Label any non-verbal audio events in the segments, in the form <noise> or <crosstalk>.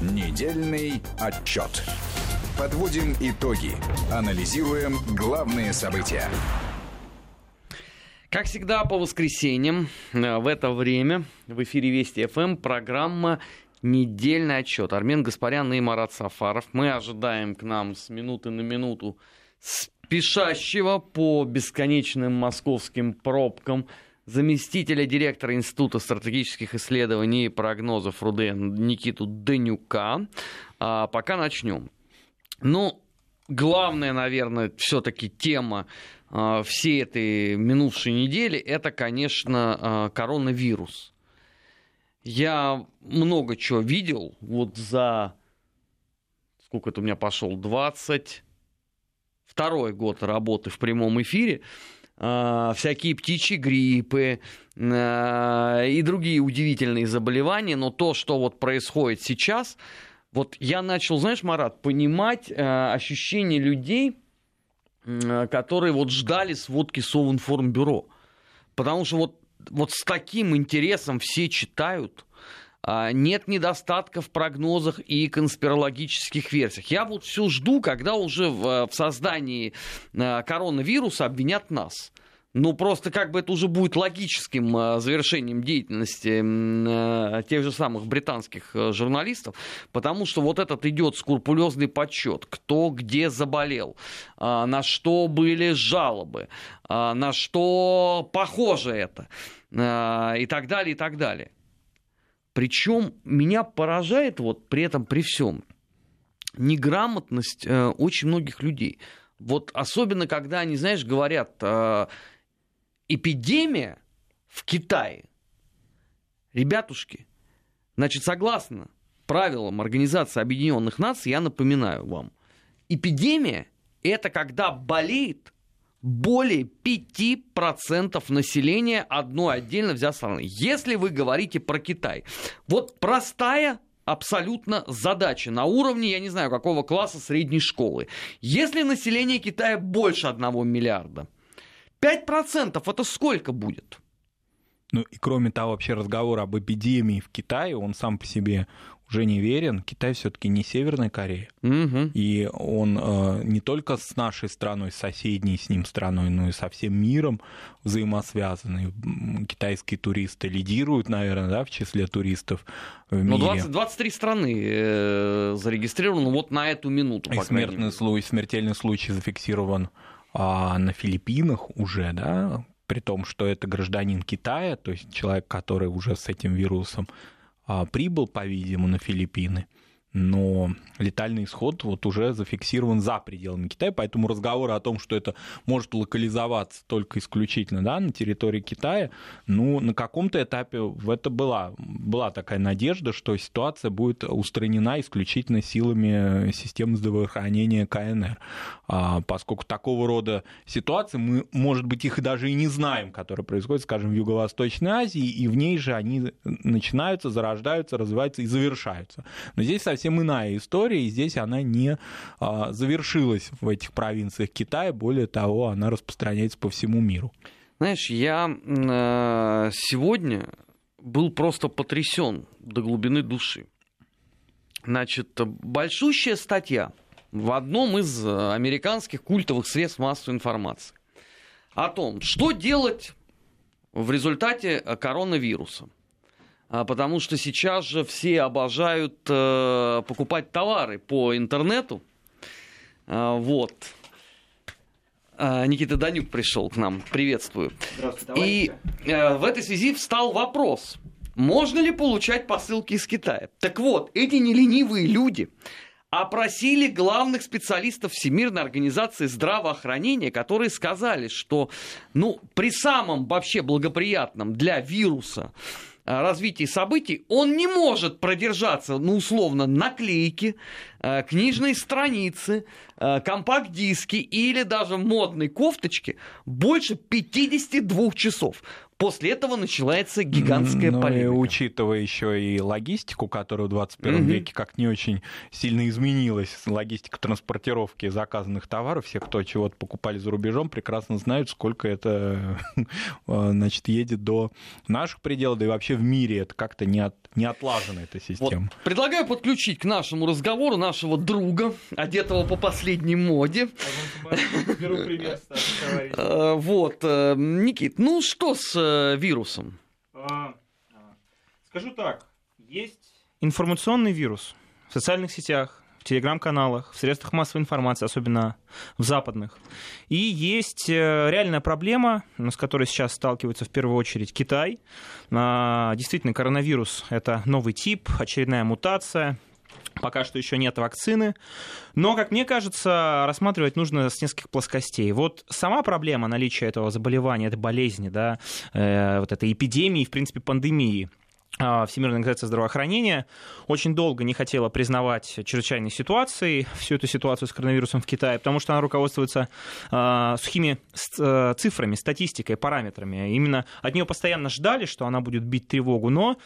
Недельный отчет. Подводим итоги. Анализируем главные события. Как всегда, по воскресеньям э, в это время в эфире Вести ФМ программа «Недельный отчет». Армен Гаспарян и Марат Сафаров. Мы ожидаем к нам с минуты на минуту спешащего по бесконечным московским пробкам заместителя директора Института стратегических исследований и прогнозов РУДН Никиту Данюка. А пока начнем. Ну, главная, наверное, все-таки тема а, всей этой минувшей недели, это, конечно, а, коронавирус. Я много чего видел вот за сколько это у меня пошел, 20 второй год работы в прямом эфире. Э, всякие птичьи гриппы э, и другие удивительные заболевания, но то, что вот происходит сейчас, вот я начал, знаешь, Марат, понимать э, ощущения людей, которые вот ждали сводки Совинформбюро. Потому что вот, вот с таким интересом все читают, а, нет недостатков в прогнозах и конспирологических версиях. Я вот все жду, когда уже в, в создании а, коронавируса обвинят нас. Ну, просто как бы это уже будет логическим э, завершением деятельности э, тех же самых британских э, журналистов, потому что вот этот идет скрупулезный подсчет, кто где заболел, э, на что были жалобы, э, на что похоже это, э, и так далее, и так далее. Причем меня поражает вот при этом, при всем, неграмотность э, очень многих людей. Вот особенно, когда они, знаешь, говорят, э, эпидемия в Китае. Ребятушки, значит, согласно правилам Организации Объединенных Наций, я напоминаю вам, эпидемия – это когда болеет более 5% населения одной отдельно взятой страны. Если вы говорите про Китай. Вот простая абсолютно задача на уровне, я не знаю, какого класса средней школы. Если население Китая больше 1 миллиарда, 5% это сколько будет? Ну и кроме того, вообще разговор об эпидемии в Китае, он сам по себе уже не верен. Китай все-таки не Северная Корея. Угу. И он э, не только с нашей страной, с соседней с ним страной, но и со всем миром взаимосвязанный. Китайские туристы лидируют, наверное, да, в числе туристов в ну, мире. Ну, 20, 23 страны э, зарегистрированы вот на эту минуту. И смертный случай, смертельный случай зафиксирован а, на Филиппинах уже, да, при том, что это гражданин Китая, то есть человек, который уже с этим вирусом прибыл, по-видимому, на Филиппины но летальный исход вот уже зафиксирован за пределами Китая, поэтому разговоры о том, что это может локализоваться только исключительно да, на территории Китая, ну, на каком-то этапе в это была, была такая надежда, что ситуация будет устранена исключительно силами системы здравоохранения КНР, а, поскольку такого рода ситуации мы, может быть, их даже и не знаем, которые происходят, скажем, в Юго-Восточной Азии, и в ней же они начинаются, зарождаются, развиваются и завершаются. Но здесь совсем совсем иная история, и здесь она не а, завершилась в этих провинциях Китая, более того, она распространяется по всему миру. Знаешь, я э, сегодня был просто потрясен до глубины души. Значит, большущая статья в одном из американских культовых средств массовой информации о том, что делать в результате коронавируса. А, потому что сейчас же все обожают э, покупать товары по интернету. А, вот. А, Никита Данюк пришел к нам. Приветствую. И э, в этой связи встал вопрос. Можно ли получать посылки из Китая? Так вот, эти неленивые люди опросили главных специалистов Всемирной организации здравоохранения, которые сказали, что ну, при самом вообще благоприятном для вируса Э, развитии событий, он не может продержаться, ну, условно, наклейки, э, книжной страницы, э, компакт-диски или даже модной кофточки больше 52 часов. После этого начинается гигантская ну, полемика. И учитывая еще и логистику, которая в 21 угу. веке как не очень сильно изменилась, логистика транспортировки заказанных товаров, все, кто чего-то покупали за рубежом, прекрасно знают, сколько это <laughs> значит, едет до наших пределов, да и вообще в мире это как-то не, от, не отлажена эта система. Вот. Предлагаю подключить к нашему разговору нашего друга, одетого по последней моде. Беру пример, <laughs> э, Вот, э, Никит, ну что с э, вирусом? А, а, скажу так, есть информационный вирус в социальных сетях, в телеграм-каналах, в средствах массовой информации, особенно в западных. И есть э, реальная проблема, с которой сейчас сталкивается в первую очередь Китай. А, действительно, коронавирус — это новый тип, очередная мутация, Пока что еще нет вакцины. Но, как мне кажется, рассматривать нужно с нескольких плоскостей. Вот сама проблема наличия этого заболевания, этой болезни, да, э, вот этой эпидемии, в принципе, пандемии, а, Всемирная организация здравоохранения очень долго не хотела признавать чрезвычайной ситуации, всю эту ситуацию с коронавирусом в Китае, потому что она руководствуется э, сухими э, цифрами, статистикой, параметрами. Именно от нее постоянно ждали, что она будет бить тревогу, но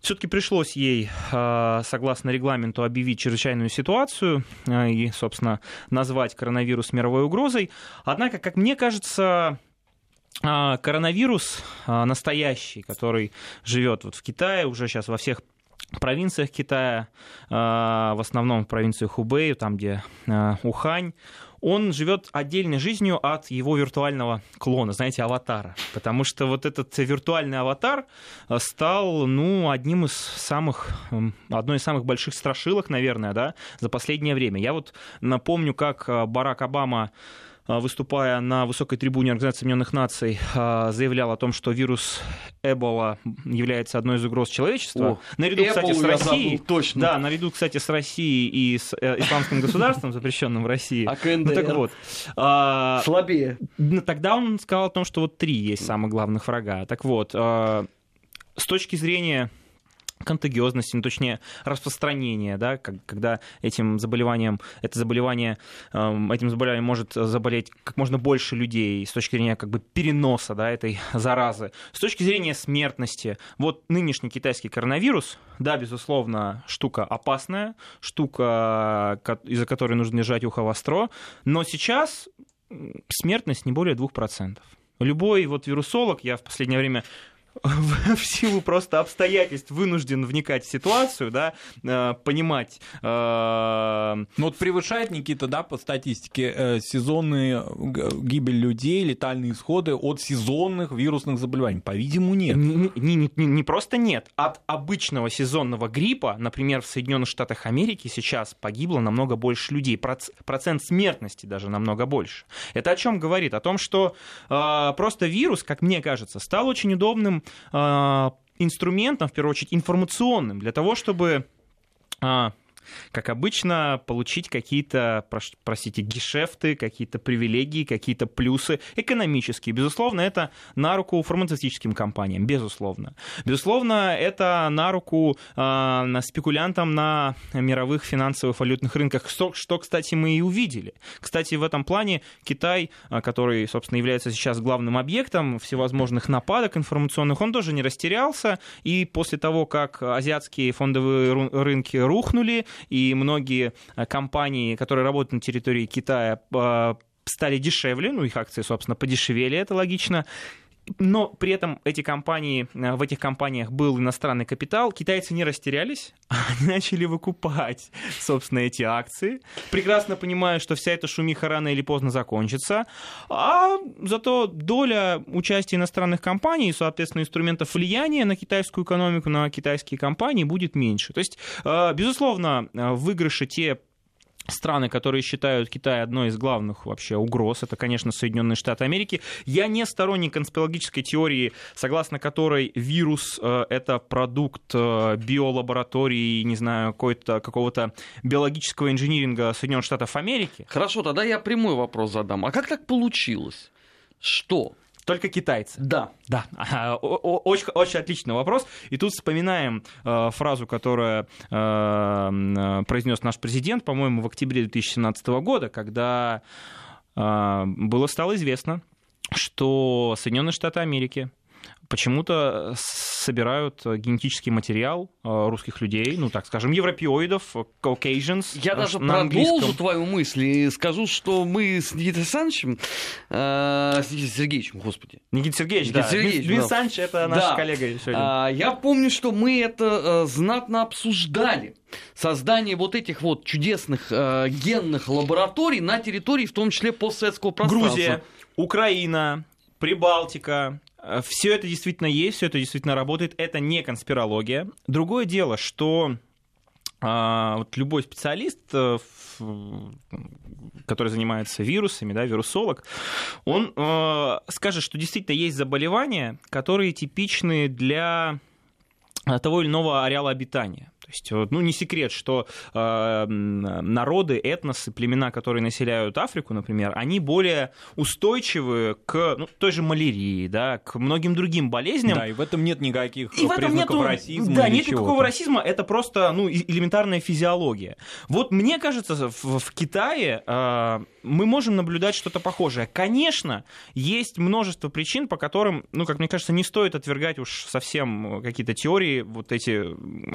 все-таки пришлось ей, а, согласно регламенту, объявить чрезвычайную ситуацию а, и, собственно, назвать коронавирус мировой угрозой. Однако, как мне кажется, а, коронавирус настоящий, который живет вот в Китае, уже сейчас во всех провинциях Китая, в основном в провинции Хубэй, там, где Ухань, он живет отдельной жизнью от его виртуального клона, знаете, аватара. Потому что вот этот виртуальный аватар э, стал, ну, одним из самых, эм, одной из самых больших страшилок, наверное, да, за последнее время. Я вот напомню, как э, Барак Обама выступая на высокой трибуне Организации Объединенных Наций, а, заявлял о том, что вирус Эбола является одной из угроз человечества. О, наряду, кстати, с Россией. Забыл, точно. Да, наряду, кстати, с Россией и с э, исламским государством, запрещенным в России. А КНДР? Ну, так вот. А, Слабее. Тогда он сказал о том, что вот три есть самых главных врага. Так вот, с точки зрения контагиозности, ну, точнее, распространения, да, когда этим заболеванием, это заболевание, эм, этим заболеванием может заболеть как можно больше людей с точки зрения как бы переноса, да, этой <laughs> заразы. С точки зрения смертности, вот нынешний китайский коронавирус, да, безусловно, штука опасная, штука, из-за которой нужно держать ухо востро, но сейчас смертность не более 2%. Любой вот вирусолог, я в последнее время <laughs> в силу просто обстоятельств вынужден вникать в ситуацию, да, э, понимать. Э, ну вот превышает, Никита, да, по статистике, э, сезонные гибель людей, летальные исходы от сезонных вирусных заболеваний? По-видимому, нет. Не, не, не, не просто нет. От обычного сезонного гриппа, например, в Соединенных Штатах Америки сейчас погибло намного больше людей. Процент смертности даже намного больше. Это о чем говорит? О том, что э, просто вирус, как мне кажется, стал очень удобным инструментом, в первую очередь информационным, для того, чтобы э, как обычно, получить какие-то, простите, гешефты, какие-то привилегии, какие-то плюсы экономические. Безусловно, это на руку фармацевтическим компаниям, безусловно. Безусловно, это на руку э, спекулянтам на мировых финансовых валютных рынках, что, что, кстати, мы и увидели. Кстати, в этом плане Китай, а, который, собственно, является сейчас главным объектом всевозможных нападок информационных, он тоже не растерялся, и после того, как азиатские фондовые рынки рухнули, и многие э, компании, которые работают на территории Китая, э, стали дешевле, ну, их акции, собственно, подешевели, это логично но при этом эти компании, э, в этих компаниях был иностранный капитал, китайцы не растерялись, <laughs> они начали выкупать, собственно, эти акции, прекрасно понимая, что вся эта шумиха рано или поздно закончится, а зато доля участия иностранных компаний, соответственно, инструментов влияния на китайскую экономику, на китайские компании будет меньше. То есть, э, безусловно, э, выигрыши те страны, которые считают Китай одной из главных вообще угроз, это, конечно, Соединенные Штаты Америки. Я не сторонник конспирологической теории, согласно которой вирус э, — это продукт э, биолаборатории, не знаю, какой-то, какого-то биологического инжиниринга Соединенных Штатов Америки. Хорошо, тогда я прямой вопрос задам. А как так получилось? Что только китайцы. Да. Да. Очень, очень отличный вопрос. И тут вспоминаем э, фразу, которую э, произнес наш президент, по-моему, в октябре 2017 года, когда э, было стало известно, что Соединенные Штаты Америки почему-то собирают генетический материал русских людей, ну, так скажем, европеоидов, Caucasians. Я даже продолжу английском. твою мысль и скажу, что мы с Никитой Александровичем, э, с Никитой Сергеевичем, господи. Никита Сергеевич, Никита да. Сергеевич, Львин да. Санч, это наш да. коллега сегодня. А, я помню, что мы это э, знатно обсуждали создание вот этих вот чудесных э, генных лабораторий на территории, в том числе постсоветского пространства. Грузия, Украина, Прибалтика, э, все это действительно есть, все это действительно работает. Это не конспирология. Другое дело, что а, вот любой специалист, э, который занимается вирусами, да, вирусолог, он э, скажет, что действительно есть заболевания, которые типичны для того или иного ареала обитания. То есть, ну, не секрет, что э, народы, этносы, племена, которые населяют Африку, например, они более устойчивы к ну, той же малярии, да, к многим другим болезням. Да, и в этом нет никаких и признаков нету, расизма. Да, нет никакого расизма, это просто ну, элементарная физиология. Вот мне кажется, в, в Китае э, мы можем наблюдать что-то похожее. Конечно, есть множество причин, по которым, ну, как мне кажется, не стоит отвергать уж совсем какие-то теории, вот эти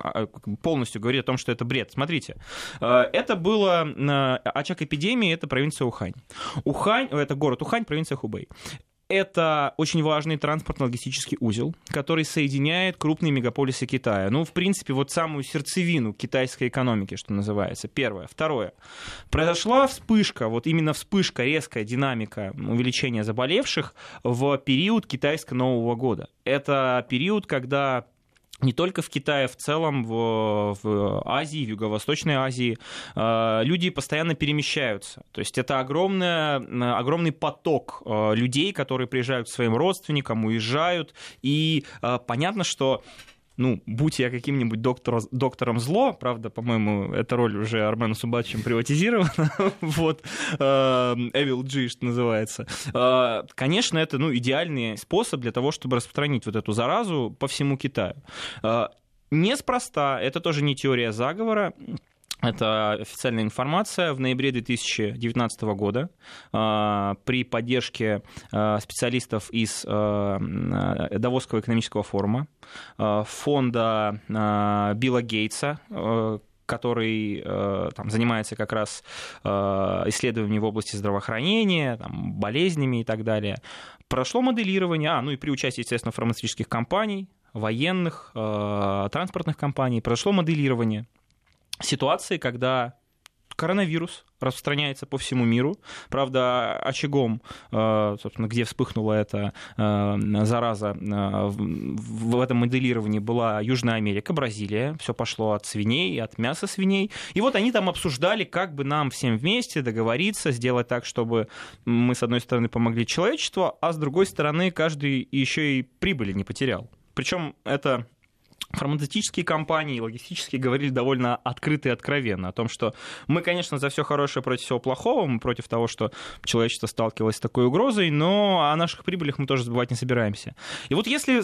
а, полностью говорит о том, что это бред. Смотрите, э, это было э, очаг эпидемии, это провинция Ухань. Ухань, э, это город Ухань, провинция Хубэй. Это очень важный транспортно-логистический узел, который соединяет крупные мегаполисы Китая. Ну, в принципе, вот самую сердцевину китайской экономики, что называется. Первое. Второе. Произошла вспышка, вот именно вспышка, резкая динамика увеличения заболевших в период китайского Нового года. Это период, когда не только в Китае, в целом в, в Азии, в Юго-Восточной Азии э, люди постоянно перемещаются. То есть это огромное, огромный поток э, людей, которые приезжают к своим родственникам, уезжают. И э, понятно, что ну, будь я каким-нибудь доктор, доктором зло, правда, по-моему, эта роль уже Арменом Субачем приватизирована, <laughs> вот, э, Evil G, что называется. Э, конечно, это, ну, идеальный способ для того, чтобы распространить вот эту заразу по всему Китаю. Э, неспроста, это тоже не теория заговора, это официальная информация. В ноябре 2019 года э, при поддержке э, специалистов из э, Давосского экономического форума, фонда Билла Гейтса, который там, занимается как раз э, исследованиями в области здравоохранения, там, болезнями и так далее. Прошло моделирование, а, ну и при участии, естественно, фармацевтических компаний, военных, транспортных компаний, прошло моделирование ситуации, когда коронавирус распространяется по всему миру. Правда, очагом, э, собственно, где вспыхнула эта э, зараза э, в этом моделировании была Южная Америка, Бразилия. Все пошло от свиней, от мяса свиней. И вот они там обсуждали, как бы нам всем вместе договориться, сделать так, чтобы мы, с одной стороны, помогли человечеству, а с другой стороны, каждый еще и прибыли не потерял. Причем это фармацевтические компании, логистические говорили довольно открыто и откровенно о том, что мы, конечно, за все хорошее против всего плохого, мы против того, что человечество сталкивалось с такой угрозой, но о наших прибылях мы тоже забывать не собираемся. И вот если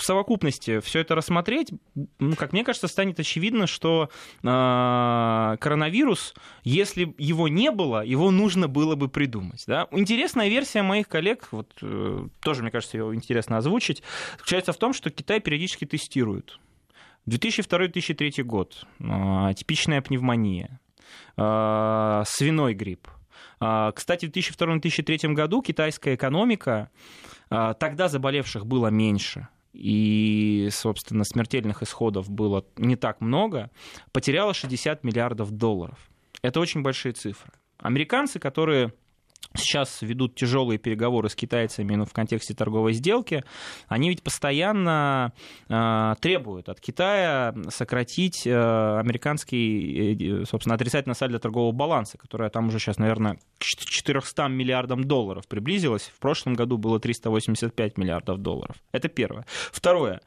в совокупности все это рассмотреть, ну, как мне кажется, станет очевидно, что э, коронавирус, если его не было, его нужно было бы придумать. Да? Интересная версия моих коллег, вот, э, тоже, мне кажется, ее интересно озвучить, заключается в том, что Китай периодически тестирует. 2002-2003 год. Э, типичная пневмония. Э, свиной грипп. Э, кстати, в 2002-2003 году китайская экономика, тогда заболевших было меньше – и, собственно, смертельных исходов было не так много, потеряла 60 миллиардов долларов. Это очень большие цифры. Американцы, которые сейчас ведут тяжелые переговоры с китайцами ну, в контексте торговой сделки, они ведь постоянно э, требуют от Китая сократить э, американский, э, собственно, отрицательный сальдо торгового баланса, которое там уже сейчас, наверное, к 400 миллиардам долларов приблизилось. В прошлом году было 385 миллиардов долларов. Это первое. Второе.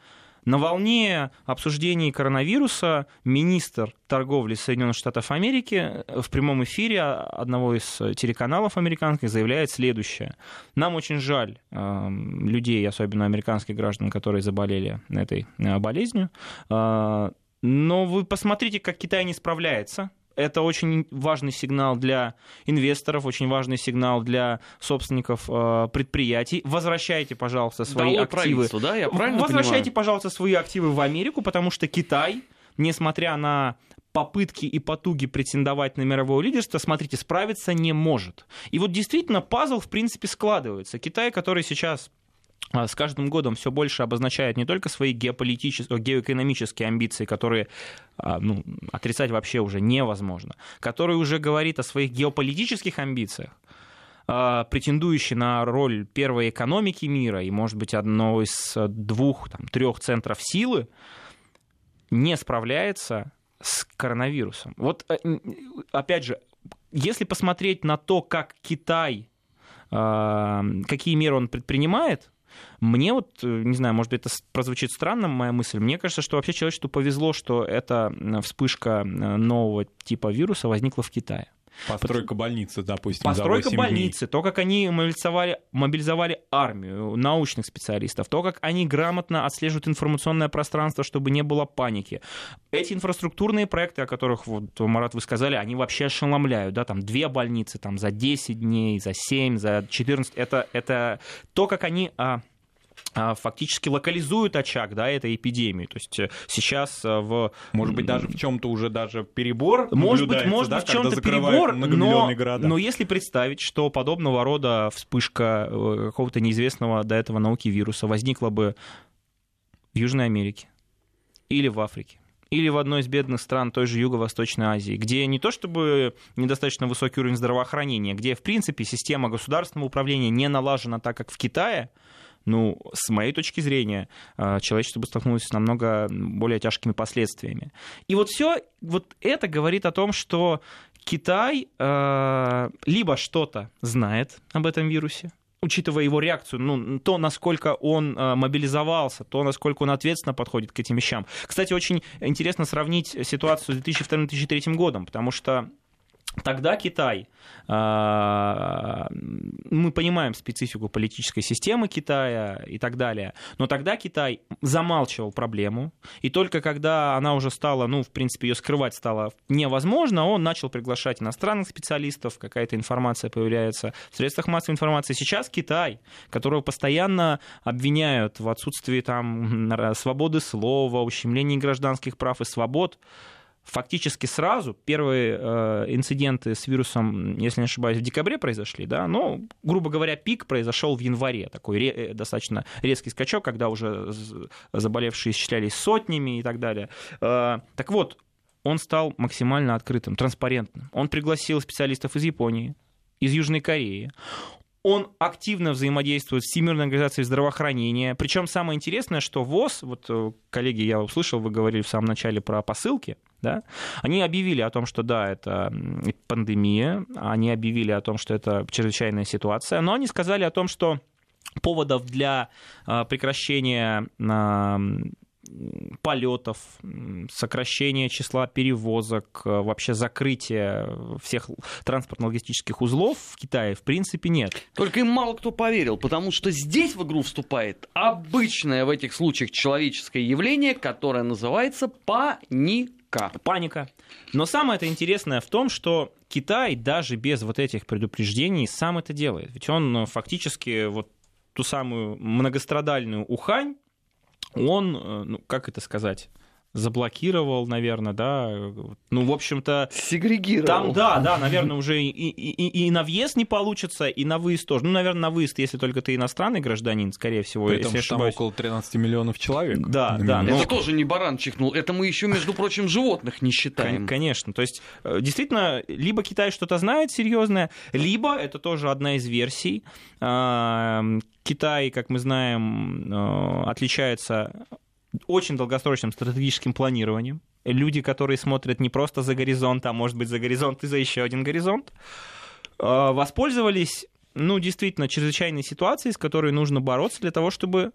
На волне обсуждений коронавируса министр торговли Соединенных Штатов Америки в прямом эфире одного из телеканалов американских заявляет следующее. Нам очень жаль э, людей, особенно американских граждан, которые заболели этой э, болезнью, э, но вы посмотрите, как Китай не справляется это очень важный сигнал для инвесторов, очень важный сигнал для собственников э, предприятий. Возвращайте, пожалуйста, свои Долой активы. Да? Я правильно Возвращайте, понимаю? пожалуйста, свои активы в Америку, потому что Китай, несмотря на попытки и потуги претендовать на мировое лидерство, смотрите, справиться не может. И вот действительно пазл, в принципе, складывается. Китай, который сейчас с каждым годом все больше обозначает не только свои геополитические, геоэкономические амбиции, которые а, ну, отрицать вообще уже невозможно, который уже говорит о своих геополитических амбициях, а, претендующий на роль первой экономики мира и, может быть, одного из двух, там, трех центров силы, не справляется с коронавирусом. Вот, э, опять же, если посмотреть на то, как Китай, какие меры он предпринимает, мне вот, э, не знаю, может быть, это прозвучит странно, моя мысль, мне кажется, что вообще человечеству повезло, что эта вспышка нового типа вируса возникла в Китае. Постройка больницы, допустим. Постройка больницы, то, как они мобилизовали, мобилизовали армию, научных специалистов, то, как они грамотно отслеживают информационное пространство, чтобы не было паники. Эти инфраструктурные проекты, о которых, вот, Марат, вы сказали, они вообще ошеломляют. Да? Там две больницы там, за 10 дней, за 7, за 14. Это, это то, как они а, фактически локализуют очаг да, этой эпидемии. То есть э, сейчас э, в... Может быть, даже в чем-то уже даже перебор Может быть, может да, быть в чем-то перебор, но, но если представить, что подобного рода вспышка э, какого-то неизвестного до этого науки вируса возникла бы в Южной Америке или в Африке, или в одной из бедных стран той же Юго-Восточной Азии, где не то чтобы недостаточно высокий уровень здравоохранения, где, в принципе, система государственного управления не налажена так, как в Китае, ну, с моей точки зрения, а, человечество бы столкнулось с намного более тяжкими последствиями. И вот все, вот это говорит о том, что Китай э, либо что-то знает об этом вирусе, учитывая его реакцию, ну, то, насколько он э, мобилизовался, то, насколько он ответственно подходит к этим вещам. Кстати, очень интересно сравнить ситуацию с 2002-2003 годом, потому что Тогда Китай, а, мы понимаем специфику политической системы Китая и так далее, но тогда Китай замалчивал проблему, и только когда она уже стала, ну, в принципе, ее скрывать стало невозможно, он начал приглашать иностранных специалистов, какая-то информация появляется в средствах массовой информации. Сейчас Китай, которого постоянно обвиняют в отсутствии там свободы слова, ущемлении гражданских прав и свобод, фактически сразу. Первые э, инциденты с вирусом, если не ошибаюсь, в декабре произошли, да, но, грубо говоря, пик произошел в январе, такой ре, э, достаточно резкий скачок, когда уже заболевшие исчислялись сотнями и так далее. Э, так вот, он стал максимально открытым, транспарентным. Он пригласил специалистов из Японии, из Южной Кореи он активно взаимодействует с Всемирной организацией здравоохранения. Причем самое интересное, что ВОЗ, вот, э, коллеги, я услышал, вы говорили в самом начале про посылки, да, они объявили о том, что да, это пандемия, они объявили о том, что это чрезвычайная ситуация, но они сказали о том, что поводов для э, прекращения полетов, сокращение числа перевозок, э, вообще закрытие всех транспортно-логистических узлов в Китае, в принципе, нет. Только им мало кто поверил, потому что здесь в игру вступает обычное в этих случаях человеческое явление, которое называется паника. Паника. Но самое это интересное в том, что Китай даже без вот этих предупреждений сам это делает. Ведь он э, фактически вот ту самую многострадальную Ухань он, э, ну, как это сказать, заблокировал, наверное, да. Ну, в общем-то... Сегрегировал. Там, да, да, наверное, уже и, и, и, и на въезд не получится, и на выезд тоже. Ну, наверное, на выезд, если только ты иностранный гражданин, скорее всего. При том, если что там около 13 миллионов человек. Да, да. Но... Это тоже не баран чихнул, это мы еще, между прочим, животных не считаем. Конечно, то есть, э, действительно, либо Китай что-то знает серьезное, либо, это тоже одна из версий, э, Китай, как мы знаем, э, отличается очень долгосрочным стратегическим планированием. Люди, которые смотрят не просто за горизонт, а может быть за горизонт и за еще один горизонт, э, воспользовались, ну, действительно, чрезвычайной ситуацией, с которой нужно бороться для того, чтобы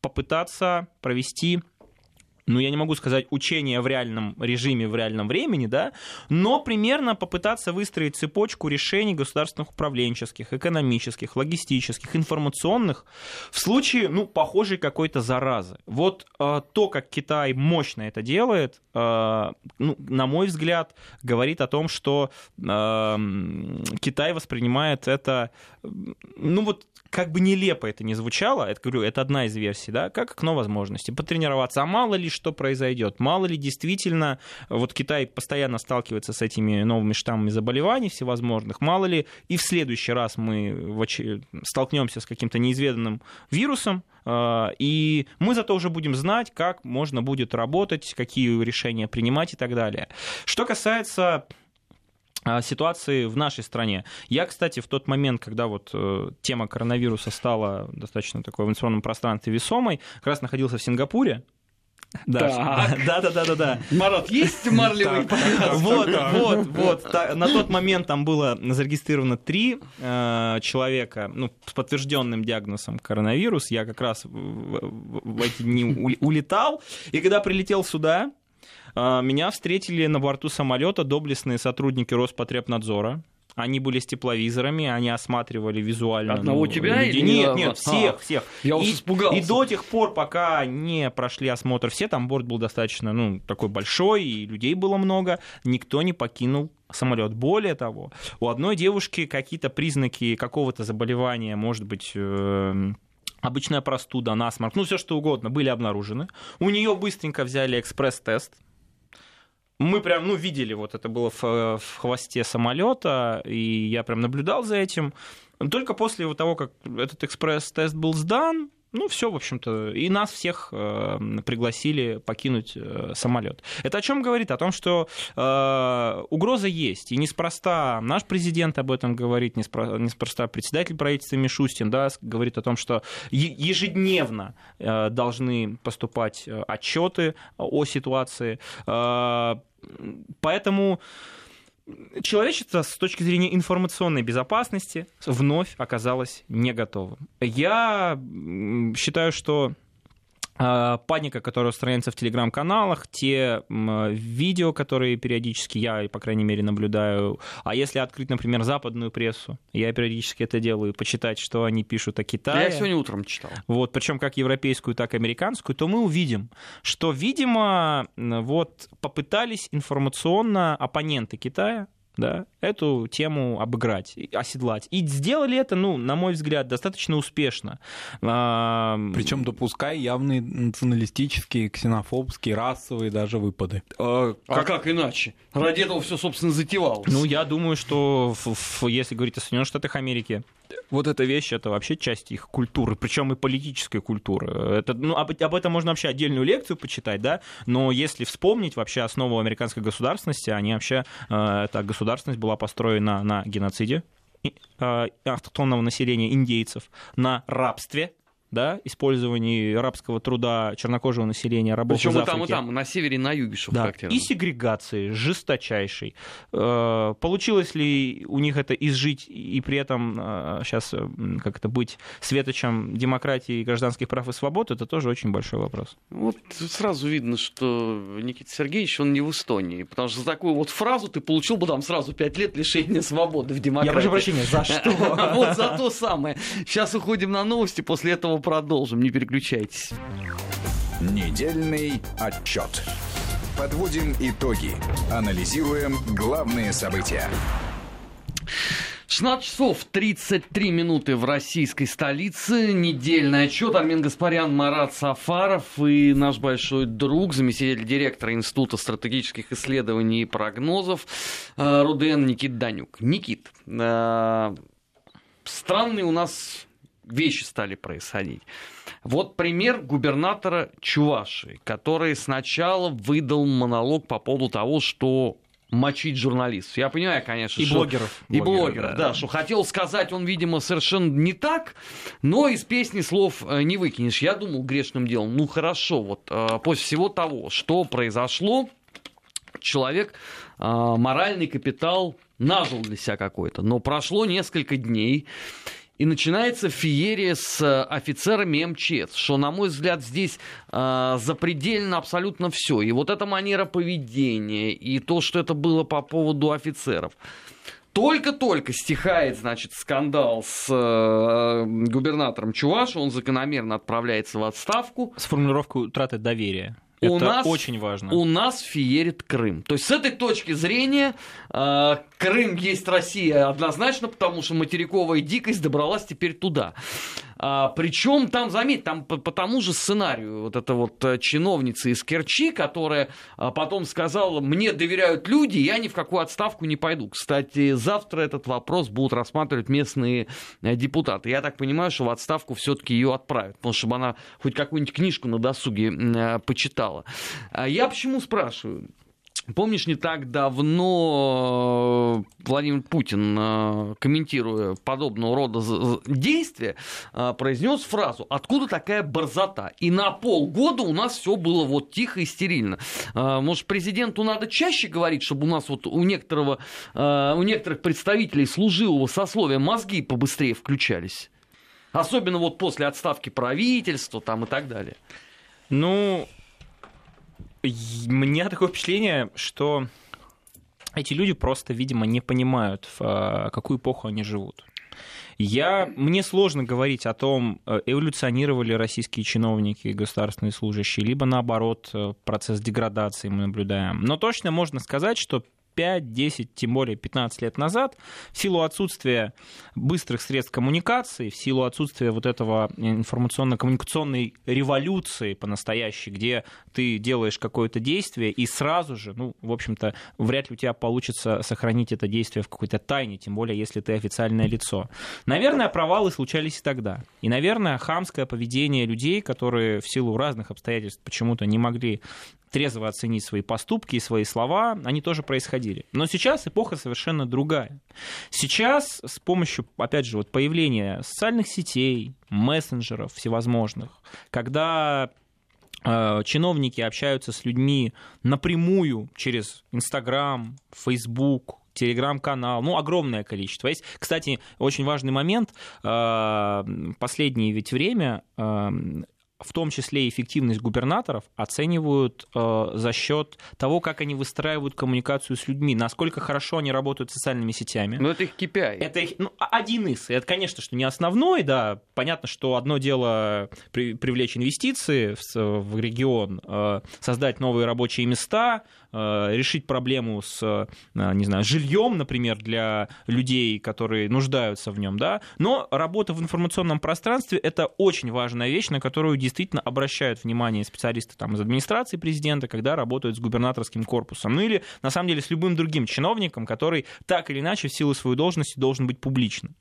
попытаться провести ну, я не могу сказать учение в реальном режиме, в реальном времени, да, но примерно попытаться выстроить цепочку решений государственных управленческих, экономических, логистических, информационных в случае, ну, похожей какой-то заразы. Вот э, то, как Китай мощно это делает, э, ну, на мой взгляд, говорит о том, что э, Китай воспринимает это, ну, вот как бы нелепо это не звучало, это, говорю, это одна из версий, да, как окно возможностей, потренироваться. А мало ли что произойдет, мало ли действительно, вот Китай постоянно сталкивается с этими новыми штаммами заболеваний всевозможных, мало ли и в следующий раз мы столкнемся с каким-то неизведанным вирусом, а, и мы зато уже будем знать, как можно будет работать, какие решения принимать и так далее. Что касается ситуации в нашей стране. Я, кстати, в тот момент, когда вот э, тема коронавируса стала достаточно такой в информационном пространстве весомой, как раз находился в Сингапуре, да, да, да, да, да, да. Марат, есть марлевый Вот, вот, вот. На тот момент там было зарегистрировано три э, человека, ну, с подтвержденным диагнозом коронавирус. Я как раз в эти дни улетал, и когда прилетел сюда, а, меня встретили на борту самолета доблестные сотрудники Роспотребнадзора. Они были с тепловизорами, они осматривали визуально. Одного ну, тебя людей. Или... Нет, нет, всех, а, всех. Я и, испугался. И до тех пор, пока не прошли осмотр все, там борт был достаточно, ну, такой большой, и людей было много, никто не покинул самолет. Более того, у одной девушки какие-то признаки какого-то заболевания, может быть, э- обычная простуда, насморк, ну все что угодно, были обнаружены. У нее быстренько взяли экспресс-тест, мы прям, ну, видели, вот это было в, в хвосте самолета, и я прям наблюдал за этим. Только после того, как этот экспресс-тест был сдан, ну, все, в общем-то, и нас всех э, пригласили покинуть э, самолет. Это о чем говорит? О том, что э, угроза есть. И неспроста наш президент об этом говорит, неспроста, неспроста председатель правительства Мишустин да, говорит о том, что ежедневно э, должны поступать э, отчеты о ситуации. Э, поэтому человечество с точки зрения информационной безопасности вновь оказалось не готовым. Я считаю, что паника, которая устраняется в телеграм-каналах, те видео, которые периодически я, по крайней мере, наблюдаю. А если открыть, например, западную прессу, я периодически это делаю, почитать, что они пишут о Китае. Я сегодня утром читал. Вот, причем как европейскую, так и американскую, то мы увидим, что, видимо, вот попытались информационно оппоненты Китая да, эту тему обыграть, оседлать. И сделали это, ну, на мой взгляд, достаточно успешно. Причем допуская явные националистические, ксенофобские, расовые даже выпады. А как, а как иначе? Ради этого все, собственно, затевалось. Ну, я думаю, что если говорить о Соединенных Штатах Америки, вот эта вещь, это вообще часть их культуры, причем и политической культуры. Это, ну, об, об этом можно вообще отдельную лекцию почитать, да, но если вспомнить вообще основу американской государственности, они вообще, э, эта государственность была построена на геноциде э, автохтонного населения индейцев, на рабстве, да, использовании рабского труда чернокожего населения, рабов Причем из и там, и там, на севере, и на юге, что да. характерно. И сегрегации жесточайшей. Э, получилось ли у них это изжить и при этом сейчас э, как это быть светочем демократии, гражданских прав и свобод, это тоже очень большой вопрос. Вот сразу видно, что Никита Сергеевич, он не в Эстонии, потому что за такую вот фразу ты получил бы там сразу пять лет лишения свободы в демократии. Я прошу прощения, за что? <laughs> Вот за то самое. Сейчас уходим на новости, после этого продолжим, не переключайтесь. Недельный отчет. Подводим итоги. Анализируем главные события. 16 часов 33 минуты в российской столице. Недельный отчет. Армин Гаспарян, Марат Сафаров и наш большой друг, заместитель директора Института стратегических исследований и прогнозов э, Руден Никит Данюк. Никит, э, странный у нас вещи стали происходить. Вот пример губернатора Чувашии, который сначала выдал монолог по поводу того, что мочить журналистов. Я понимаю, конечно, и что... блогеров. И блогеров, блогеров да. да, что хотел сказать он, видимо, совершенно не так, но из песни слов э, не выкинешь. Я думал грешным делом, ну хорошо, вот э, после всего того, что произошло, человек э, моральный капитал нажил для себя какой-то, но прошло несколько дней, и начинается феерия с э, офицерами МЧС, что, на мой взгляд, здесь э, запредельно абсолютно все. И вот эта манера поведения, и то, что это было по поводу офицеров. Только-только стихает, значит, скандал с э, губернатором Чуваша, он закономерно отправляется в отставку. С формулировкой утраты доверия. Это у нас, очень важно. У нас феерит Крым. То есть с этой точки зрения э, Крым есть Россия однозначно, потому что материковая дикость добралась теперь туда. А, причем там, заметь, там по, по тому же сценарию вот эта вот э, чиновница из Керчи, которая а, потом сказала, мне доверяют люди, я ни в какую отставку не пойду. Кстати, завтра этот вопрос будут рассматривать местные э, депутаты. Я так понимаю, что в отставку все-таки ее отправят, потому чтобы она хоть какую-нибудь книжку на досуге э, почитала. А я почему спрашиваю? Помнишь, не так давно э, Владимир Путин, э, комментируя подобного рода действия, э, произнес фразу «Откуда такая борзота?» И на полгода у нас все было вот тихо и стерильно. Может, президенту надо чаще говорить, чтобы у нас вот у, некоторого, у некоторых представителей служилого сословия мозги побыстрее включались? Особенно вот после отставки правительства там и так далее. Ну, у меня такое впечатление, что эти люди просто, видимо, не понимают, в а, какую эпоху они живут. Я, мне сложно говорить о том, э, эволюционировали российские чиновники и государственные служащие, либо наоборот э, процесс деградации мы наблюдаем. Но точно можно сказать, что 5, 10, тем более 15 лет назад, в силу отсутствия быстрых средств коммуникации, в силу отсутствия вот этого информационно-коммуникационной революции по-настоящей, где ты делаешь какое-то действие и сразу же, ну, в общем-то, вряд ли у тебя получится сохранить это действие в какой-то тайне, тем более, если ты официальное лицо. Наверное, провалы случались и тогда. И, наверное, хамское поведение людей, которые в силу разных обстоятельств почему-то не могли трезво оценить свои поступки и свои слова, они тоже происходили. Но сейчас эпоха совершенно другая. Сейчас с помощью, опять же, вот появления социальных сетей, мессенджеров всевозможных, когда э, чиновники общаются с людьми напрямую через Инстаграм, Фейсбук, телеграм-канал, ну, огромное количество. Есть, кстати, очень важный момент, э, последнее ведь время э, в том числе эффективность губернаторов, оценивают э, за счет того, как они выстраивают коммуникацию с людьми, насколько хорошо они работают с социальными сетями. Но это их KPI. Это их, ну, один из. Это, конечно, что не основной, да. Понятно, что одно дело при, привлечь инвестиции в, в регион, э, создать новые рабочие места, решить проблему с, э, не знаю, жильем, например, для людей, которые нуждаются в нем, да. Но работа в информационном пространстве это очень важная вещь, на которую действительно обращают внимание специалисты там, из администрации президента, когда работают с губернаторским корпусом. Ну или, на самом деле, с любым другим чиновником, который так или иначе в силу своей должности должен быть публичным.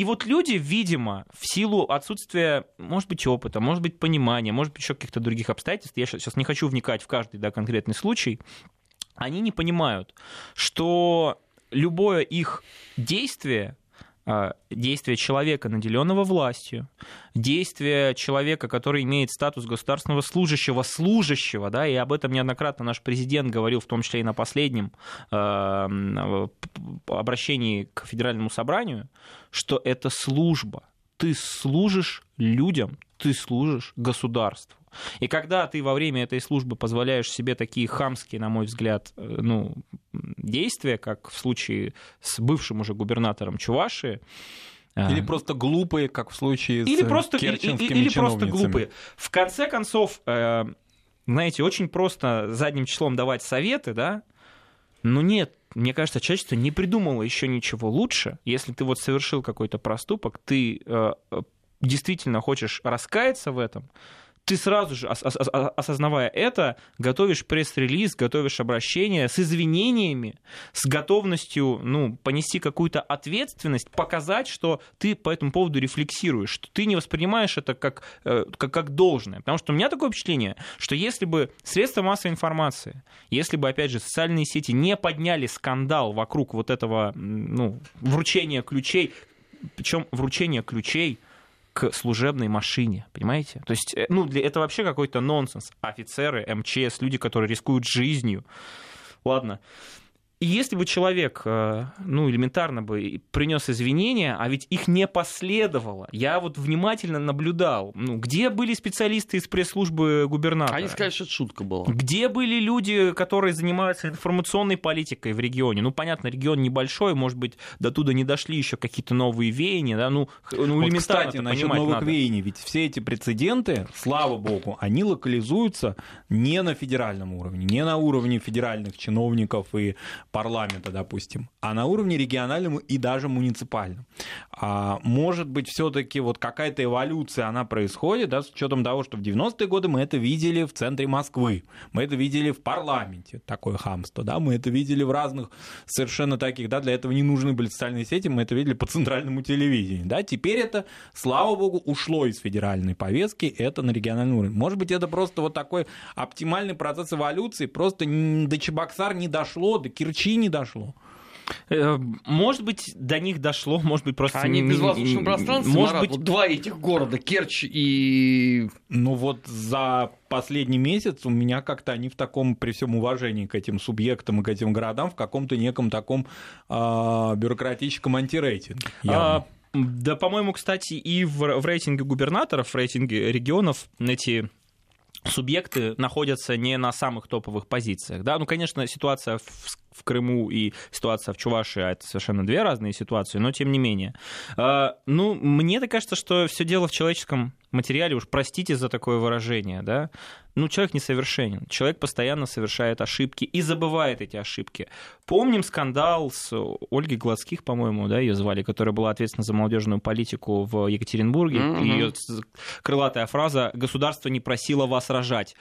И вот люди, видимо, в силу отсутствия, может быть, опыта, может быть, понимания, может быть, еще каких-то других обстоятельств, я сейчас не хочу вникать в каждый да, конкретный случай, они не понимают, что любое их действие действия человека, наделенного властью, действия человека, который имеет статус государственного служащего, служащего, да, и об этом неоднократно наш президент говорил, в том числе и на последнем э, обращении к Федеральному собранию, что это служба. Ты служишь людям, ты служишь государству. И когда ты во время этой службы позволяешь себе такие хамские, на мой взгляд, э, ну, действия, как в случае с бывшим уже губернатором Чувашии, э, или просто глупые, как в случае или с просто, керченскими Или просто глупые. В конце концов, э, знаете, очень просто задним числом давать советы, да, но нет, мне кажется, человечество не придумало еще ничего лучше. Если ты вот совершил какой-то проступок, ты действительно хочешь раскаяться в этом, ты сразу же, осознавая это, готовишь пресс-релиз, готовишь обращение с извинениями, с готовностью ну, понести какую-то ответственность, показать, что ты по этому поводу рефлексируешь, что ты не воспринимаешь это как, э, как, как должное. Потому что у меня такое впечатление, что если бы средства массовой информации, если бы, опять же, социальные сети не подняли скандал вокруг вот этого ну, вручения ключей, причем вручение ключей – к служебной машине, понимаете? То есть, э, ну, для, это вообще какой-то нонсенс. Офицеры, МЧС, люди, которые рискуют жизнью. Ладно. И если бы человек, э, ну, элементарно бы принес извинения, а ведь их не последовало, я вот внимательно наблюдал, ну, где были специалисты из пресс-службы губернатора? Они сказали, что это шутка была. Где были люди, которые занимаются информационной политикой в регионе? Ну, понятно, регион небольшой, может быть, до туда не дошли еще какие-то новые веяния, да, ну, ну вот, элементарно кстати, насчет новых надо. веяний, ведь все эти прецеденты, слава богу, они локализуются не на федеральном уровне, не на уровне федеральных чиновников и парламента, допустим, а на уровне региональном и даже муниципальном. А, может быть, все-таки вот какая-то эволюция, она происходит, да, с учетом того, что в 90-е годы мы это видели в центре Москвы, мы это видели в парламенте, такое хамство, да, мы это видели в разных совершенно таких, да, для этого не нужны были социальные сети, мы это видели по центральному телевидению, да, теперь это, слава богу, ушло из федеральной повестки, это на региональном уровне. Может быть, это просто вот такой оптимальный процесс эволюции, просто до Чебоксар не дошло, до Керчи не дошло. Э, может быть, до них дошло, может быть, просто... Они не, без воздушного пространства, может Марат, быть... вот два этих города, Керчь и... Ну вот за последний месяц у меня как-то они в таком, при всем уважении к этим субъектам и к этим городам, в каком-то неком таком э, бюрократическом антирейтинге. А, да, по-моему, кстати, и в, в рейтинге губернаторов, в рейтинге регионов эти субъекты находятся не на самых топовых позициях. Да? Ну, конечно, ситуация в, в Крыму и ситуация в Чувашии это совершенно две разные ситуации, но тем не менее. Э, ну, мне так кажется, что все дело в человеческом материале, уж простите за такое выражение, да, ну, человек несовершенен, человек постоянно совершает ошибки и забывает эти ошибки. Помним скандал с Ольгой Гладских, по-моему, да, ее звали, которая была ответственна за молодежную политику в Екатеринбурге, mm-hmm. ее крылатая фраза «государство не просило вас рожать».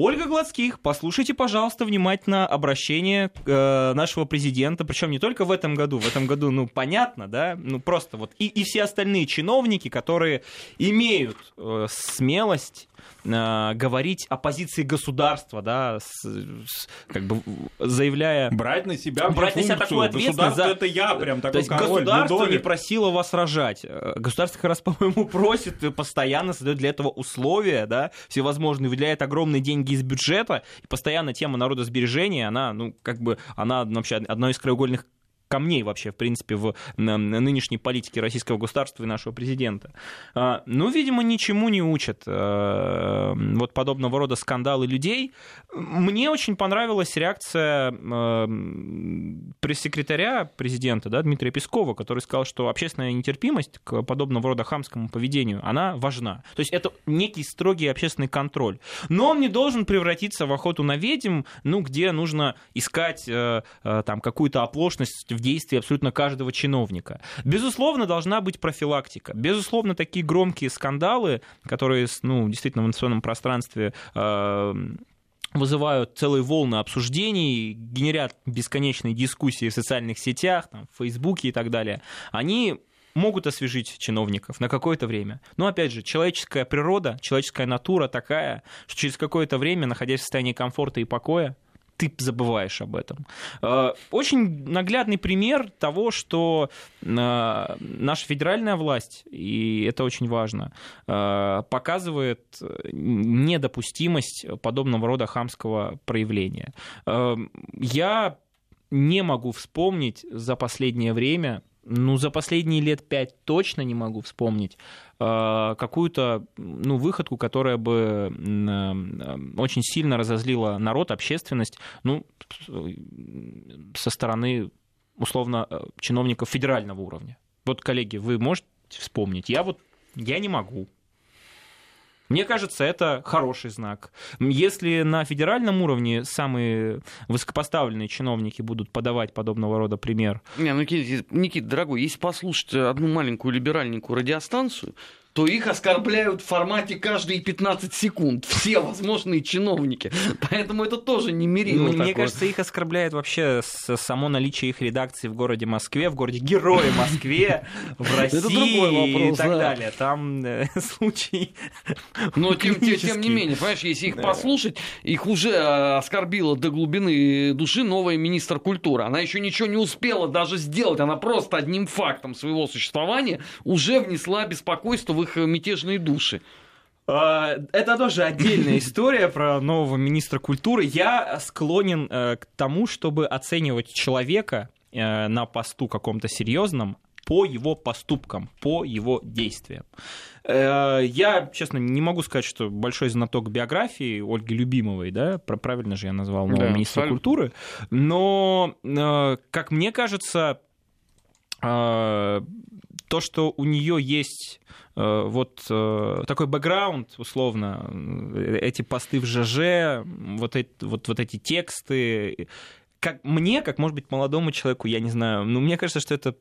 Ольга Гладских, послушайте, пожалуйста, внимательно обращение э, нашего президента, причем не только в этом году, в этом году, ну, понятно, да, ну, просто вот, и, и все остальные чиновники, которые имеют э, смелость э, говорить о позиции государства, да, с, с, как бы заявляя... Брать на себя Брать на себя такую ответственность. За... это я прям такой То есть король, государство не просило вас рожать. Э, государство как раз, <laughs> по-моему, просит, и постоянно создает для этого условия, да, всевозможные, выделяет огромные деньги из бюджета, и постоянно тема народосбережения, она, ну, как бы, она вообще одна из краеугольных камней вообще, в принципе, в нынешней политике российского государства и нашего президента. А, ну, видимо, ничему не учат э, вот подобного рода скандалы людей. Мне очень понравилась реакция э, пресс-секретаря президента да, Дмитрия Пескова, который сказал, что общественная нетерпимость к подобного рода хамскому поведению, она важна. То есть это некий строгий общественный контроль. Но он не должен превратиться в охоту на ведьм, ну, где нужно искать э, там какую-то оплошность в действии абсолютно каждого чиновника. Безусловно, должна быть профилактика. Безусловно, такие громкие скандалы, которые ну, действительно в информационном пространстве э, вызывают целые волны обсуждений, генерят бесконечные дискуссии в социальных сетях, там, в Фейсбуке и так далее, они могут освежить чиновников на какое-то время. Но, опять же, человеческая природа, человеческая натура такая, что через какое-то время, находясь в состоянии комфорта и покоя, ты забываешь об этом. Э, очень наглядный пример того, что э, наша федеральная власть, и это очень важно, э, показывает недопустимость подобного рода хамского проявления. Я не могу вспомнить за последнее время ну, за последние лет пять точно не могу вспомнить э, какую-то ну, выходку, которая бы э, очень сильно разозлила народ, общественность, ну, со стороны, условно, э, чиновников федерального уровня. Вот, коллеги, вы можете вспомнить? Я вот, я не могу. Мне кажется, это хороший знак. Если на федеральном уровне самые высокопоставленные чиновники будут подавать подобного рода пример... Не, ну, Никита, Никита, дорогой, если послушать одну маленькую либеральненькую радиостанцию, то их оскорбляют в формате каждые 15 секунд. Все возможные чиновники. Поэтому это тоже не мерило. Мне такое. кажется, их оскорбляет вообще само наличие их редакции в городе Москве, в городе Герое Москве, в России и так далее. Там э, <laughs> случай Но тем, тем не менее, понимаешь, если их послушать, их уже э, оскорбила до глубины души новая министр культуры. Она еще ничего не успела даже сделать. Она просто одним фактом своего существования уже внесла беспокойство в их их мятежные души. А, это тоже отдельная <laughs> история про нового министра культуры. Я склонен э, к тому, чтобы оценивать человека э, на посту каком-то серьезном по его поступкам, по его действиям. Э, я, честно, не могу сказать, что большой знаток биографии Ольги Любимовой, да, правильно же я назвал нового да, министра абсолютно. культуры, но, как мне кажется, то, что у нее есть Э, вот э, такой бэкграунд, условно, э, эти посты в ЖЖ, вот эти, вот, вот эти тексты, как мне, как, может быть, молодому человеку, я не знаю, но мне кажется, что это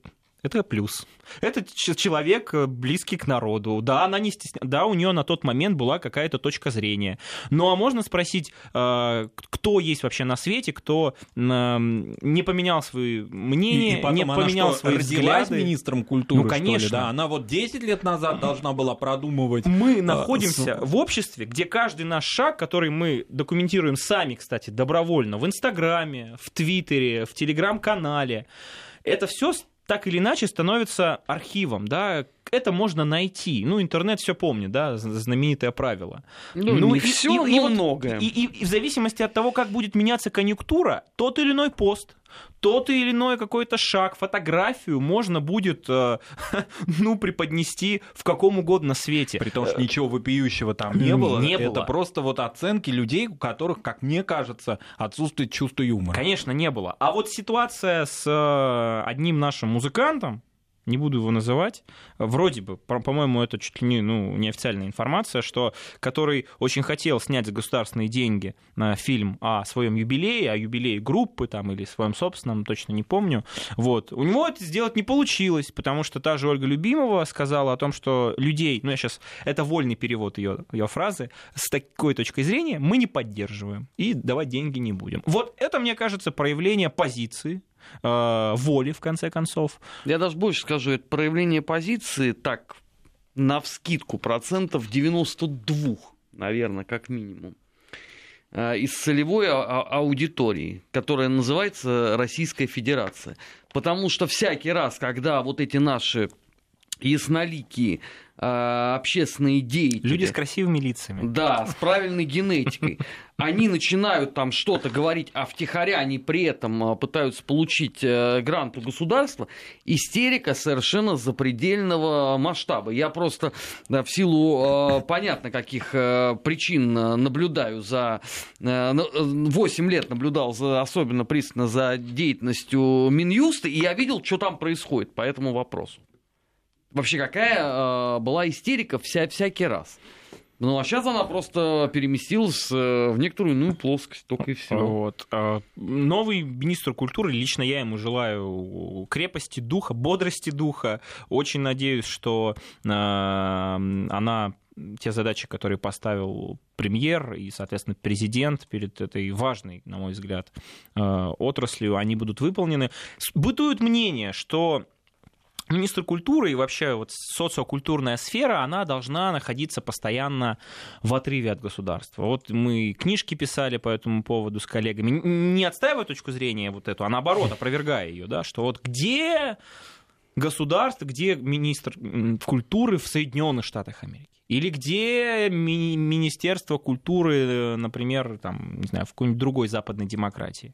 это плюс. Это человек э, близкий к народу. Да, она не стесня... да, у нее на тот момент была какая-то точка зрения. Ну а можно спросить, э, кто есть вообще на свете, кто не поменял свои мнения, и, и не поменял что, свои взгляды. министром культуры, ну, конечно. Ли, да? Она вот 10 лет назад должна была продумывать. Мы э, находимся в обществе, где каждый наш шаг, который мы документируем сами, кстати, добровольно, в Инстаграме, в Твиттере, в Телеграм-канале, это все так или иначе становится архивом, да, это можно найти. Ну, интернет все помнит, да, знаменитое правило. Ну, ну не и, все, и, но и, многое. И, и, и в зависимости от того, как будет меняться конъюнктура, тот или иной пост, тот или иной какой-то шаг, фотографию можно будет, э, <laughs> ну, преподнести в каком угодно свете. При том, что ничего вопиющего там не было. Не это было. просто вот оценки людей, у которых, как мне кажется, отсутствует чувство юмора. Конечно, не было. А вот ситуация с э, одним нашим музыкантом, не буду его называть, вроде бы, по-моему, это чуть ли не ну, неофициальная информация, что который очень хотел снять за государственные деньги на фильм о своем юбилее, о юбилее группы там, или своем собственном, точно не помню. Вот. У него это сделать не получилось, потому что та же Ольга Любимова сказала о том, что людей, ну я сейчас, это вольный перевод ее, ее фразы, с такой точкой зрения мы не поддерживаем и давать деньги не будем. Вот это, мне кажется, проявление позиции э, воли, в конце концов. Я даже больше скажу, это проявление позиции так на вскидку процентов 92, наверное, как минимум э, из целевой а, а, аудитории, которая называется Российская Федерация. Потому что всякий раз, когда вот эти наши ясноликие э, общественные деятели. Люди с красивыми лицами. Да, с правильной генетикой. Они начинают там что-то говорить, а втихаря они при этом э, пытаются получить э, грант у государства. Истерика совершенно запредельного масштаба. Я просто да, в силу, э, понятно, каких э, причин наблюдаю за... Э, 8 лет наблюдал за, особенно пристально за деятельностью Минюста, и я видел, что там происходит по этому вопросу вообще какая э, была истерика вся, всякий раз. Ну, а сейчас она просто переместилась э, в некоторую иную плоскость, только и все. Вот. А, новый министр культуры, лично я ему желаю крепости духа, бодрости духа. Очень надеюсь, что а, она те задачи, которые поставил премьер и, соответственно, президент перед этой важной, на мой взгляд, отраслью, они будут выполнены. Бытует мнение, что министр культуры и вообще вот социокультурная сфера, она должна находиться постоянно в отрыве от государства. Вот мы книжки писали по этому поводу с коллегами, не отстаивая точку зрения вот эту, а наоборот, опровергая ее, да, что вот где государство, где министр культуры в Соединенных Штатах Америки? Или где ми- Министерство культуры, например, там, не знаю, в какой-нибудь другой западной демократии?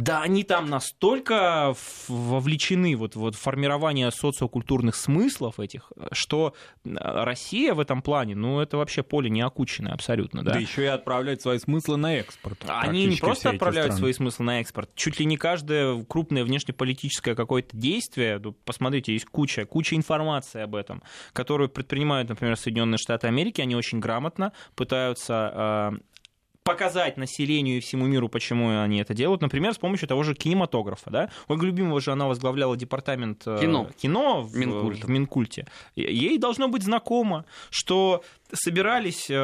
Да, они там настолько вовлечены вот, вот в формирование социокультурных смыслов этих, что Россия в этом плане, ну, это вообще поле не окученное абсолютно, да. Да еще и отправляют свои смыслы на экспорт. Они не просто отправляют свои смыслы на экспорт, чуть ли не каждое крупное внешнеполитическое какое-то действие, ну, посмотрите, есть куча, куча информации об этом, которую предпринимают, например, Соединенные Штаты Америки, они очень грамотно пытаются а, показать населению и всему миру, почему они это делают, например, с помощью того же кинематографа. Да? Ольга Любимова же, она возглавляла департамент э, кино, кино в, Минкульт. в Минкульте. Ей должно быть знакомо, что собирались э,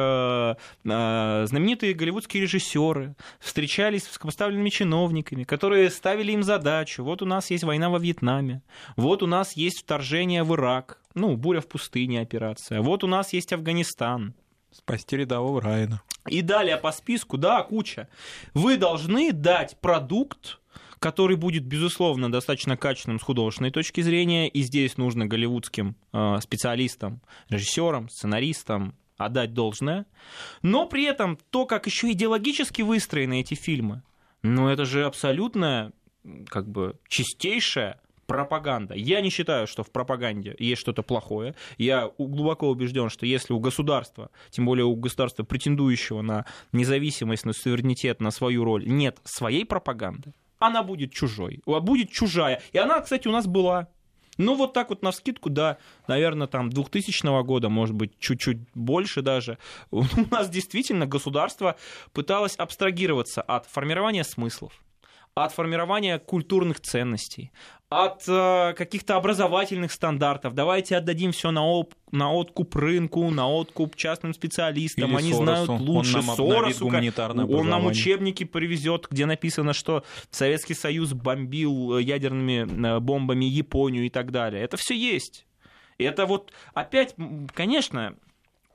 э, знаменитые голливудские режиссеры, встречались с высокопоставленными чиновниками, которые ставили им задачу. Вот у нас есть война во Вьетнаме, вот у нас есть вторжение в Ирак, ну, буря в пустыне операция, вот у нас есть Афганистан. Спасти рядового Райана. И далее по списку, да, куча. Вы должны дать продукт, который будет, безусловно, достаточно качественным с художественной точки зрения. И здесь нужно голливудским э, специалистам, режиссерам, сценаристам, отдать должное. Но при этом то, как еще идеологически выстроены эти фильмы, ну это же абсолютно как бы чистейшая пропаганда. Я не считаю, что в пропаганде есть что-то плохое. Я глубоко убежден, что если у государства, тем более у государства, претендующего на независимость, на суверенитет, на свою роль, нет своей пропаганды, она будет чужой, будет чужая. И она, кстати, у нас была. Ну, вот так вот на скидку, да, наверное, там 2000 года, может быть, чуть-чуть больше даже, <laughs> у нас действительно государство пыталось абстрагироваться от формирования смыслов, от формирования культурных ценностей, от э, каких-то образовательных стандартов. Давайте отдадим все на, оп- на откуп рынку, на откуп частным специалистам. Или Они Соросу. знают лучше. Он нам Соросу, гуманитарное он нам учебники привезет, где написано, что Советский Союз бомбил э, ядерными э, бомбами Японию и так далее. Это все есть. И это вот опять, конечно,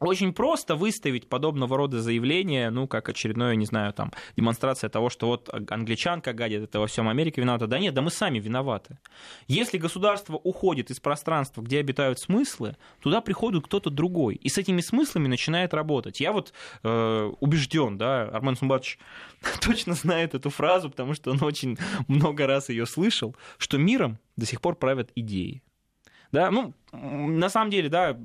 очень просто выставить подобного рода заявление, ну, как очередное, не знаю, там, демонстрация того, что вот англичанка гадит, это во всем Америка виновата. Да нет, да мы сами виноваты. Если государство уходит из пространства, где обитают смыслы, туда приходит кто-то другой, и с этими смыслами начинает работать. Я вот э, убежден, да, Армен Сумбатович <laughs> точно знает эту фразу, потому что он очень много раз ее слышал, что миром до сих пор правят идеи. Да, ну, на самом деле, да,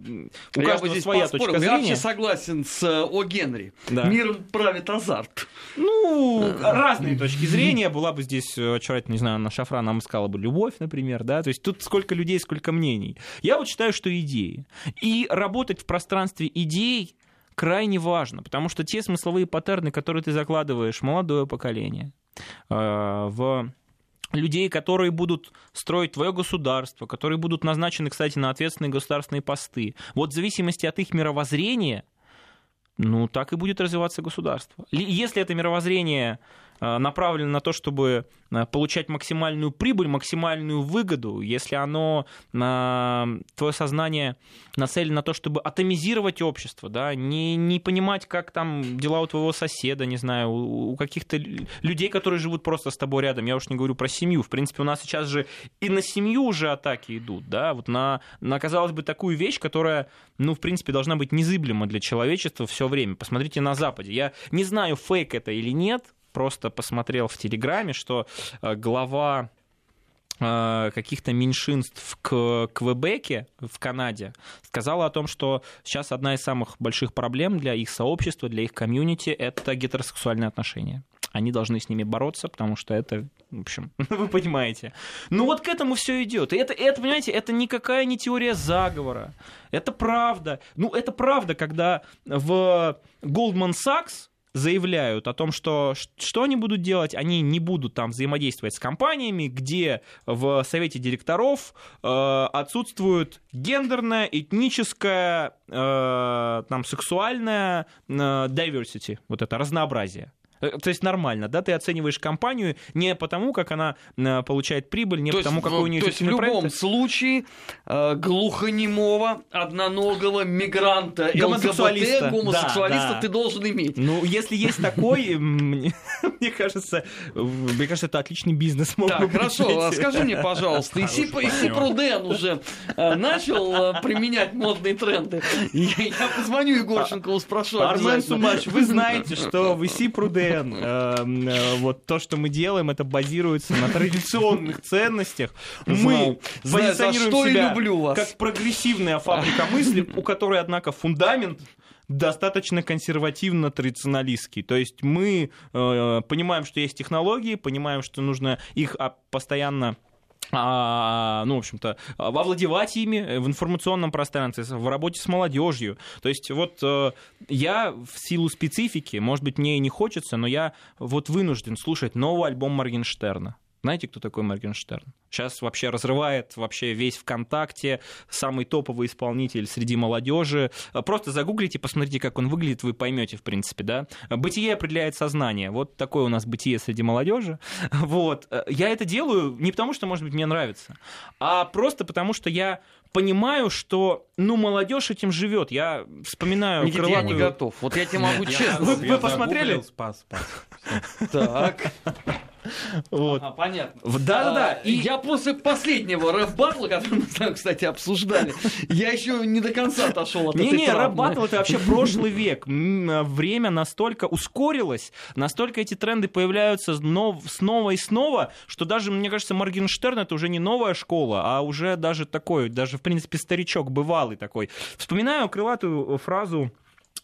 у Я каждого здесь своя поспорил. точка Я зрения. вообще согласен с э, О. Генри. Да. Миром правит азарт. Ну, разные точки зрения. Была бы здесь э, очаровательно, не знаю, Анна Шафран нам искала бы любовь, например, да, то есть тут сколько людей, сколько мнений. Я вот считаю, что идеи. И работать в пространстве идей крайне важно, потому что те смысловые паттерны, которые ты закладываешь молодое поколение, э, в людей, которые будут строить твое государство, которые будут назначены, кстати, на ответственные государственные посты. Вот в зависимости от их мировоззрения, ну, так и будет развиваться государство. Ли- Если это мировоззрение направлено на то, чтобы э, получать максимальную прибыль, максимальную выгоду, если оно, на твое сознание нацелено на то, чтобы атомизировать общество, да, не, не понимать, как там дела у твоего соседа, не знаю, у, у каких-то лю- людей, которые живут просто с тобой рядом, я уж не говорю про семью, в принципе, у нас сейчас же и на семью уже атаки идут, да, вот на, на казалось бы, такую вещь, которая, ну, в принципе, должна быть незыблема для человечества все время. Посмотрите на Западе. Я не знаю, фейк это или нет, просто посмотрел в Телеграме, что э, глава э, каких-то меньшинств К- Квебеке в Канаде сказала о том, что сейчас одна из самых больших проблем для их сообщества, для их комьюнити — это гетеросексуальные отношения. Они должны с ними бороться, потому что это, в общем, <laughs> вы понимаете. Ну вот к этому все идет. И это, это, понимаете, это никакая не теория заговора. Это правда. Ну, это правда, когда в Goldman Sachs заявляют о том, что что они будут делать, они не будут там взаимодействовать с компаниями, где в совете директоров э, отсутствует гендерная, этническая, э, там, сексуальная э, diversity, вот это разнообразие. Э, То есть нормально, да, ты оцениваешь компанию не потому, как она э, получает прибыль, не то потому, есть, какой у нее то есть в любом проект. случае э, глухонемого, одноногого мигранта, Гомосексуалиста. ЛГБТ, гомосексуалиста Да, да. ты должен иметь. Ну, если есть такой, <laughs> мне, кажется, мне кажется, это отличный бизнес. Так, хорошо, а скажи мне, пожалуйста, Иси, Иси Пруден уже э, начал применять модные тренды? Я, позвоню Егорченкову, спрошу Армен. Сумач, вы знаете, что в ИСИ Пруден э, э, вот то, что мы делаем, это базируется на традиционных ценностях. Мы Знаю. Позиционируем себя люблю вас. как прогрессивная фабрика мысли, у которой, однако, фундамент достаточно консервативно-традиционалистский. То есть мы э, понимаем, что есть технологии, понимаем, что нужно их а, постоянно а, ну, в общем-то, овладевать ими в информационном пространстве, в работе с молодежью. То есть вот э, я в силу специфики, может быть, мне и не хочется, но я вот вынужден слушать новый альбом Моргенштерна. Знаете, кто такой Моргенштерн? Сейчас вообще разрывает вообще весь ВКонтакте, самый топовый исполнитель среди молодежи. Просто загуглите, посмотрите, как он выглядит, вы поймете, в принципе, да. Бытие определяет сознание. Вот такое у нас бытие среди молодежи. <laughs> Вот. Я это делаю не потому, что, может быть, мне нравится, а просто потому, что я понимаю, что, ну, молодежь этим живет. Я вспоминаю Никита, я не крылатую... готов. Вот я тебе могу <laughs> честно. Вы- вы посмотрели? Спас, спас. Так. Вот. Ага, понятно. Да-да-да. А, И я после последнего рэп-батла, который мы кстати, обсуждали, я еще не до конца отошел от этой Не-не, травмы. рэп-баттл это вообще прошлый век. М, Время настолько ускорилось, настолько эти тренды появляются нов- снова и снова, что даже, мне кажется, Моргенштерн это уже не новая школа, а уже даже такой, даже, в принципе, старичок бывалый такой. Вспоминаю крылатую фразу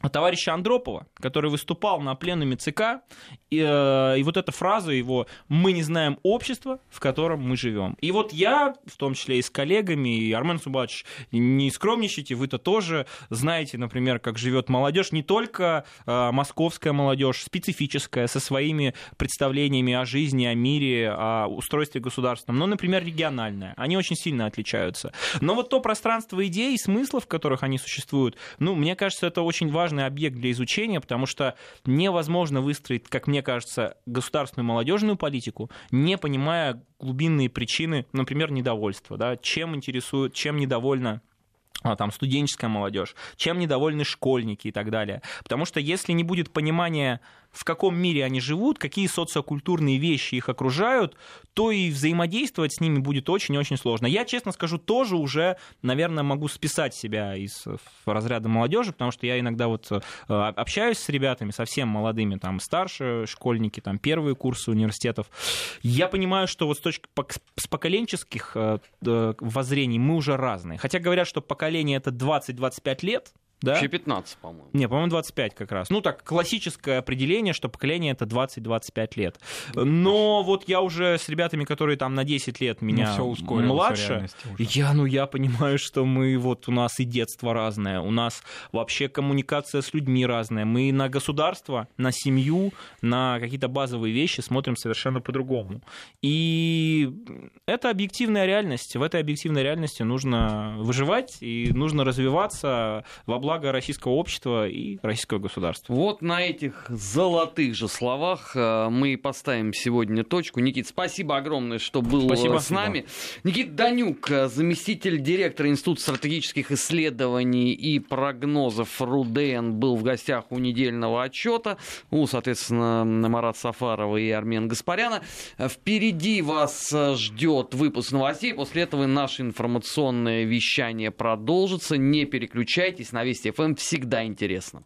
товарища Андропова, который выступал на пленуме ЦК, и, э, и вот эта фраза его «мы не знаем общества, в котором мы живем». И вот я, в том числе и с коллегами, и Армен Субач, не скромничайте, вы-то тоже знаете, например, как живет молодежь, не только э, московская молодежь, специфическая, со своими представлениями о жизни, о мире, о устройстве государственном, но, например, региональная. Они очень сильно отличаются. Но вот то пространство идей и смыслов, в которых они существуют, ну, мне кажется, это очень важный объект для изучения, потому что невозможно выстроить, как мне кажется, государственную молодежную политику, не понимая глубинные причины, например, недовольства, да, чем интересует, чем недовольна а, там студенческая молодежь, чем недовольны школьники и так далее. Потому что если не будет понимания, в каком мире они живут, какие социокультурные вещи их окружают, то и взаимодействовать с ними будет очень-очень сложно. Я, честно скажу, тоже уже, наверное, могу списать себя из разряда молодежи, потому что я иногда вот э, общаюсь с ребятами совсем молодыми, там старше школьники, там первые курсы университетов. Я понимаю, что вот с точки с поколенческих э, воззрений мы уже разные. Хотя говорят, что поколение это 20-25 лет, да? Вообще 15, по-моему. Не, по-моему, 25 как раз. Ну, так, классическое определение, что поколение это 20-25 лет. Но вот я уже с ребятами, которые там на 10 лет меня Ну, ускорилось в младше, я, ну, я понимаю, что мы вот, у нас и детство разное, у нас вообще коммуникация с людьми разная. Мы на государство, на семью, на какие-то базовые вещи смотрим совершенно по-другому. И это объективная реальность. В этой объективной реальности нужно выживать и нужно развиваться во благо российского общества и российского государства. Вот на этих золотых же словах э, мы поставим сегодня точку. Никит, спасибо огромное, что был Спасибо. с нами. Никит Данюк, э, заместитель директора Института стратегических исследований и прогнозов РУДН, был в гостях у недельного отчета. У, соответственно, Марат Сафарова и Армен Гаспаряна. Впереди вас э, ждет выпуск новостей. После этого наше информационное вещание продолжится. Не переключайтесь. На Вести ФМ всегда интересно.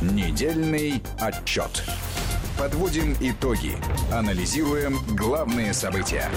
Недельный отчет. Подводим итоги. Анализируем главные события.